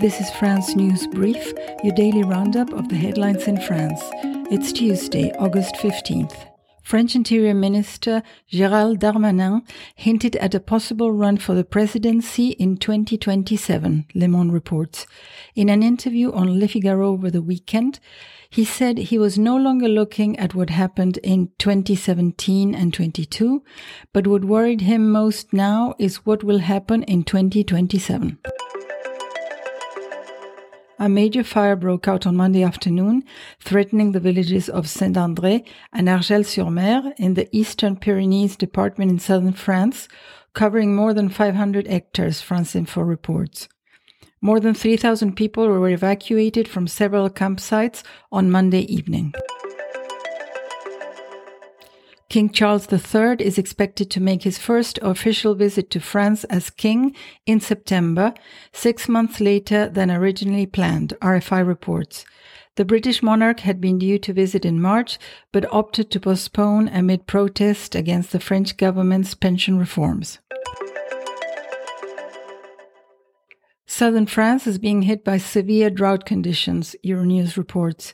This is France News Brief, your daily roundup of the headlines in France. It's Tuesday, August 15th. French Interior Minister Gérald Darmanin hinted at a possible run for the presidency in 2027, Le Monde reports. In an interview on Le Figaro over the weekend, he said he was no longer looking at what happened in 2017 and 22, but what worried him most now is what will happen in 2027. A major fire broke out on Monday afternoon, threatening the villages of Saint-André and Argelès-sur-Mer in the Eastern Pyrenees department in southern France, covering more than 500 hectares, France Info reports. More than 3,000 people were evacuated from several campsites on Monday evening. King Charles III is expected to make his first official visit to France as king in September, six months later than originally planned, RFI reports. The British monarch had been due to visit in March, but opted to postpone amid protest against the French government's pension reforms. Southern France is being hit by severe drought conditions, Euronews reports.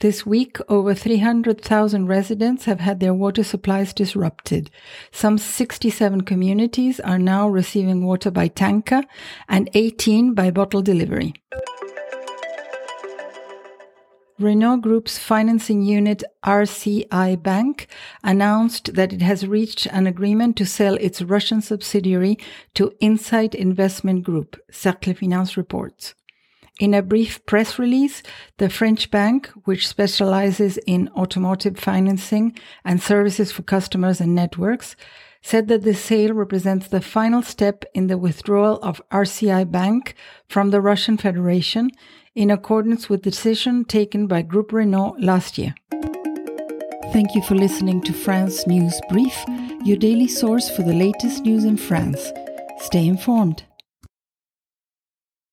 This week, over 300,000 residents have had their water supplies disrupted. Some 67 communities are now receiving water by tanker and 18 by bottle delivery. Renault Group's financing unit RCI Bank announced that it has reached an agreement to sell its Russian subsidiary to Insight Investment Group, Cercle Finance reports. In a brief press release, the French bank, which specializes in automotive financing and services for customers and networks, said that the sale represents the final step in the withdrawal of RCI Bank from the Russian Federation in accordance with the decision taken by Groupe Renault last year. Thank you for listening to France News Brief, your daily source for the latest news in France. Stay informed.